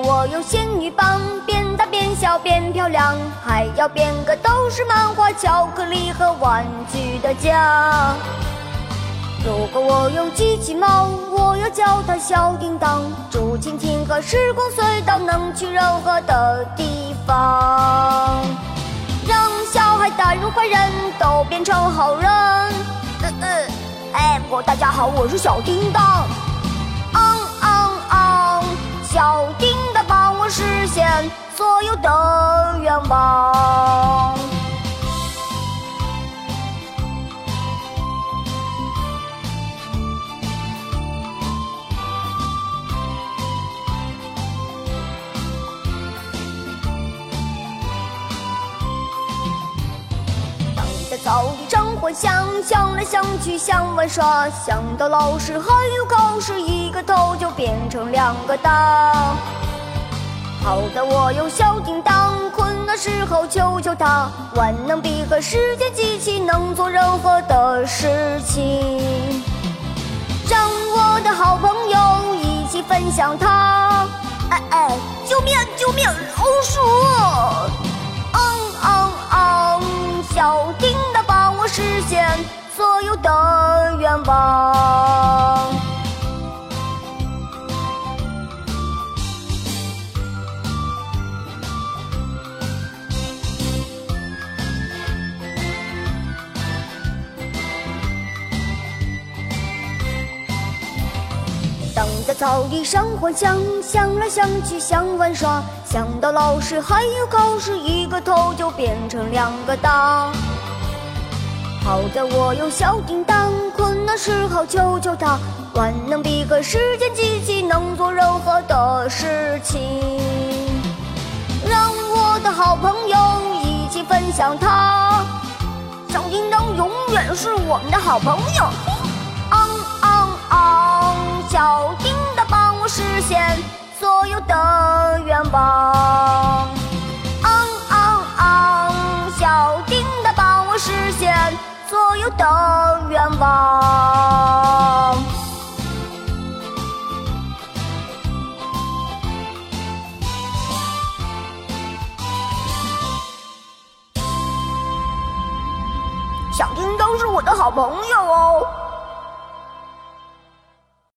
我有仙女棒，变大变小变漂亮，还要变个都是漫画、巧克力和玩具的家。如果我有机器猫，我要叫它小叮当，竹蜻蜓和时光隧道能去任何的地方，让小孩、大人、坏人都变成好人。嗯嗯，哎，不，大家好，我是小叮当。所有的愿望。等在草地上幻想，想来想去想玩耍，想到老师还有考试，一个头就变成两个大。好在我有小叮当，困难时候求求它，万能笔和时间机器能做任何的事情，让我的好朋友一起分享它。哎哎，救命救命，老鼠！昂昂昂，小叮当帮我实现所有的愿望。在草地上幻想，想来想去想玩耍，想到老师还有考试，一个头就变成两个大。好在我有小叮当，困难时候求求它，万能笔和时间机器能做任何的事情，让我的好朋友一起分享它。小叮当永远是我们的好朋友。现所有的愿望。昂昂昂，小叮当帮我实现所有的愿望。小叮当是我的好朋友哦。